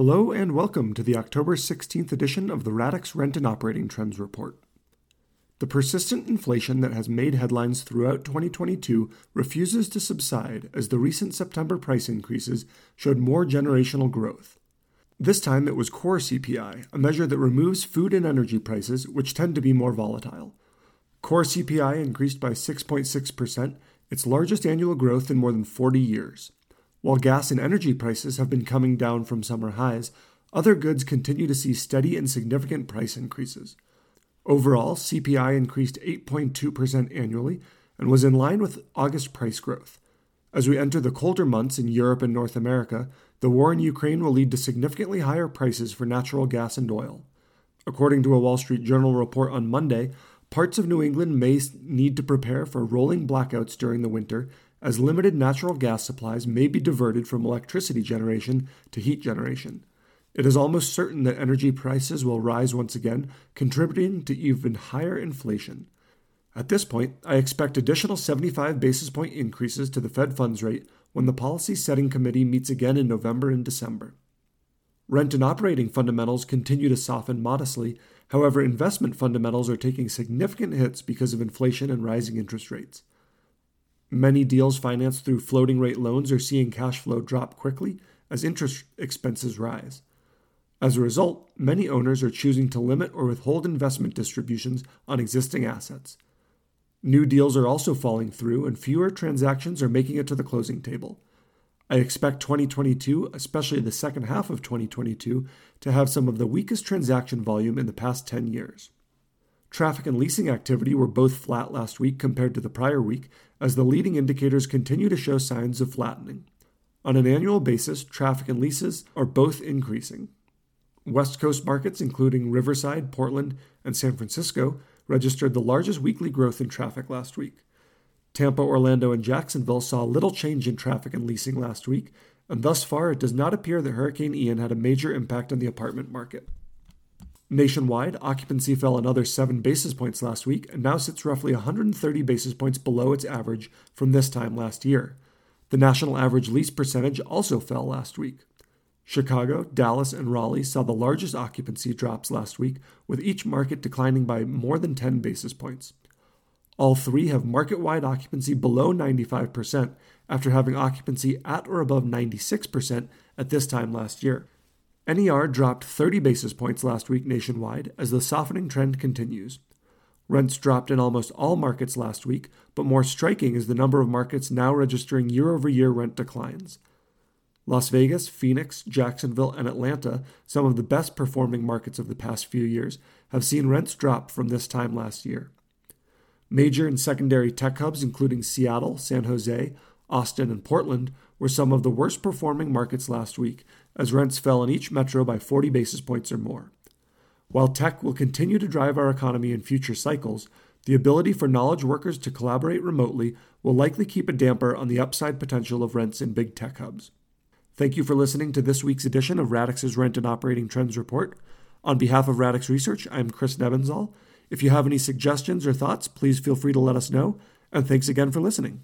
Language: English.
Hello and welcome to the October 16th edition of the Radix Rent and Operating Trends Report. The persistent inflation that has made headlines throughout 2022 refuses to subside as the recent September price increases showed more generational growth. This time it was core CPI, a measure that removes food and energy prices, which tend to be more volatile. Core CPI increased by 6.6%, its largest annual growth in more than 40 years. While gas and energy prices have been coming down from summer highs, other goods continue to see steady and significant price increases. Overall, CPI increased 8.2% annually and was in line with August price growth. As we enter the colder months in Europe and North America, the war in Ukraine will lead to significantly higher prices for natural gas and oil. According to a Wall Street Journal report on Monday, parts of New England may need to prepare for rolling blackouts during the winter as limited natural gas supplies may be diverted from electricity generation to heat generation. It is almost certain that energy prices will rise once again, contributing to even higher inflation. At this point, I expect additional 75 basis point increases to the Fed funds rate when the policy setting committee meets again in November and December. Rent and operating fundamentals continue to soften modestly. However, investment fundamentals are taking significant hits because of inflation and rising interest rates. Many deals financed through floating rate loans are seeing cash flow drop quickly as interest expenses rise. As a result, many owners are choosing to limit or withhold investment distributions on existing assets. New deals are also falling through, and fewer transactions are making it to the closing table. I expect 2022, especially the second half of 2022, to have some of the weakest transaction volume in the past 10 years. Traffic and leasing activity were both flat last week compared to the prior week, as the leading indicators continue to show signs of flattening. On an annual basis, traffic and leases are both increasing. West Coast markets, including Riverside, Portland, and San Francisco, registered the largest weekly growth in traffic last week. Tampa, Orlando, and Jacksonville saw little change in traffic and leasing last week, and thus far it does not appear that Hurricane Ian had a major impact on the apartment market. Nationwide, occupancy fell another 7 basis points last week and now sits roughly 130 basis points below its average from this time last year. The national average lease percentage also fell last week. Chicago, Dallas, and Raleigh saw the largest occupancy drops last week, with each market declining by more than 10 basis points. All three have market wide occupancy below 95% after having occupancy at or above 96% at this time last year. NER dropped 30 basis points last week nationwide as the softening trend continues. Rents dropped in almost all markets last week, but more striking is the number of markets now registering year over year rent declines. Las Vegas, Phoenix, Jacksonville, and Atlanta, some of the best performing markets of the past few years, have seen rents drop from this time last year. Major and secondary tech hubs, including Seattle, San Jose, Austin, and Portland, were some of the worst performing markets last week, as rents fell in each metro by 40 basis points or more. While tech will continue to drive our economy in future cycles, the ability for knowledge workers to collaborate remotely will likely keep a damper on the upside potential of rents in big tech hubs. Thank you for listening to this week's edition of Radix's Rent and Operating Trends Report. On behalf of Radix Research, I'm Chris Nebenzahl. If you have any suggestions or thoughts, please feel free to let us know, and thanks again for listening.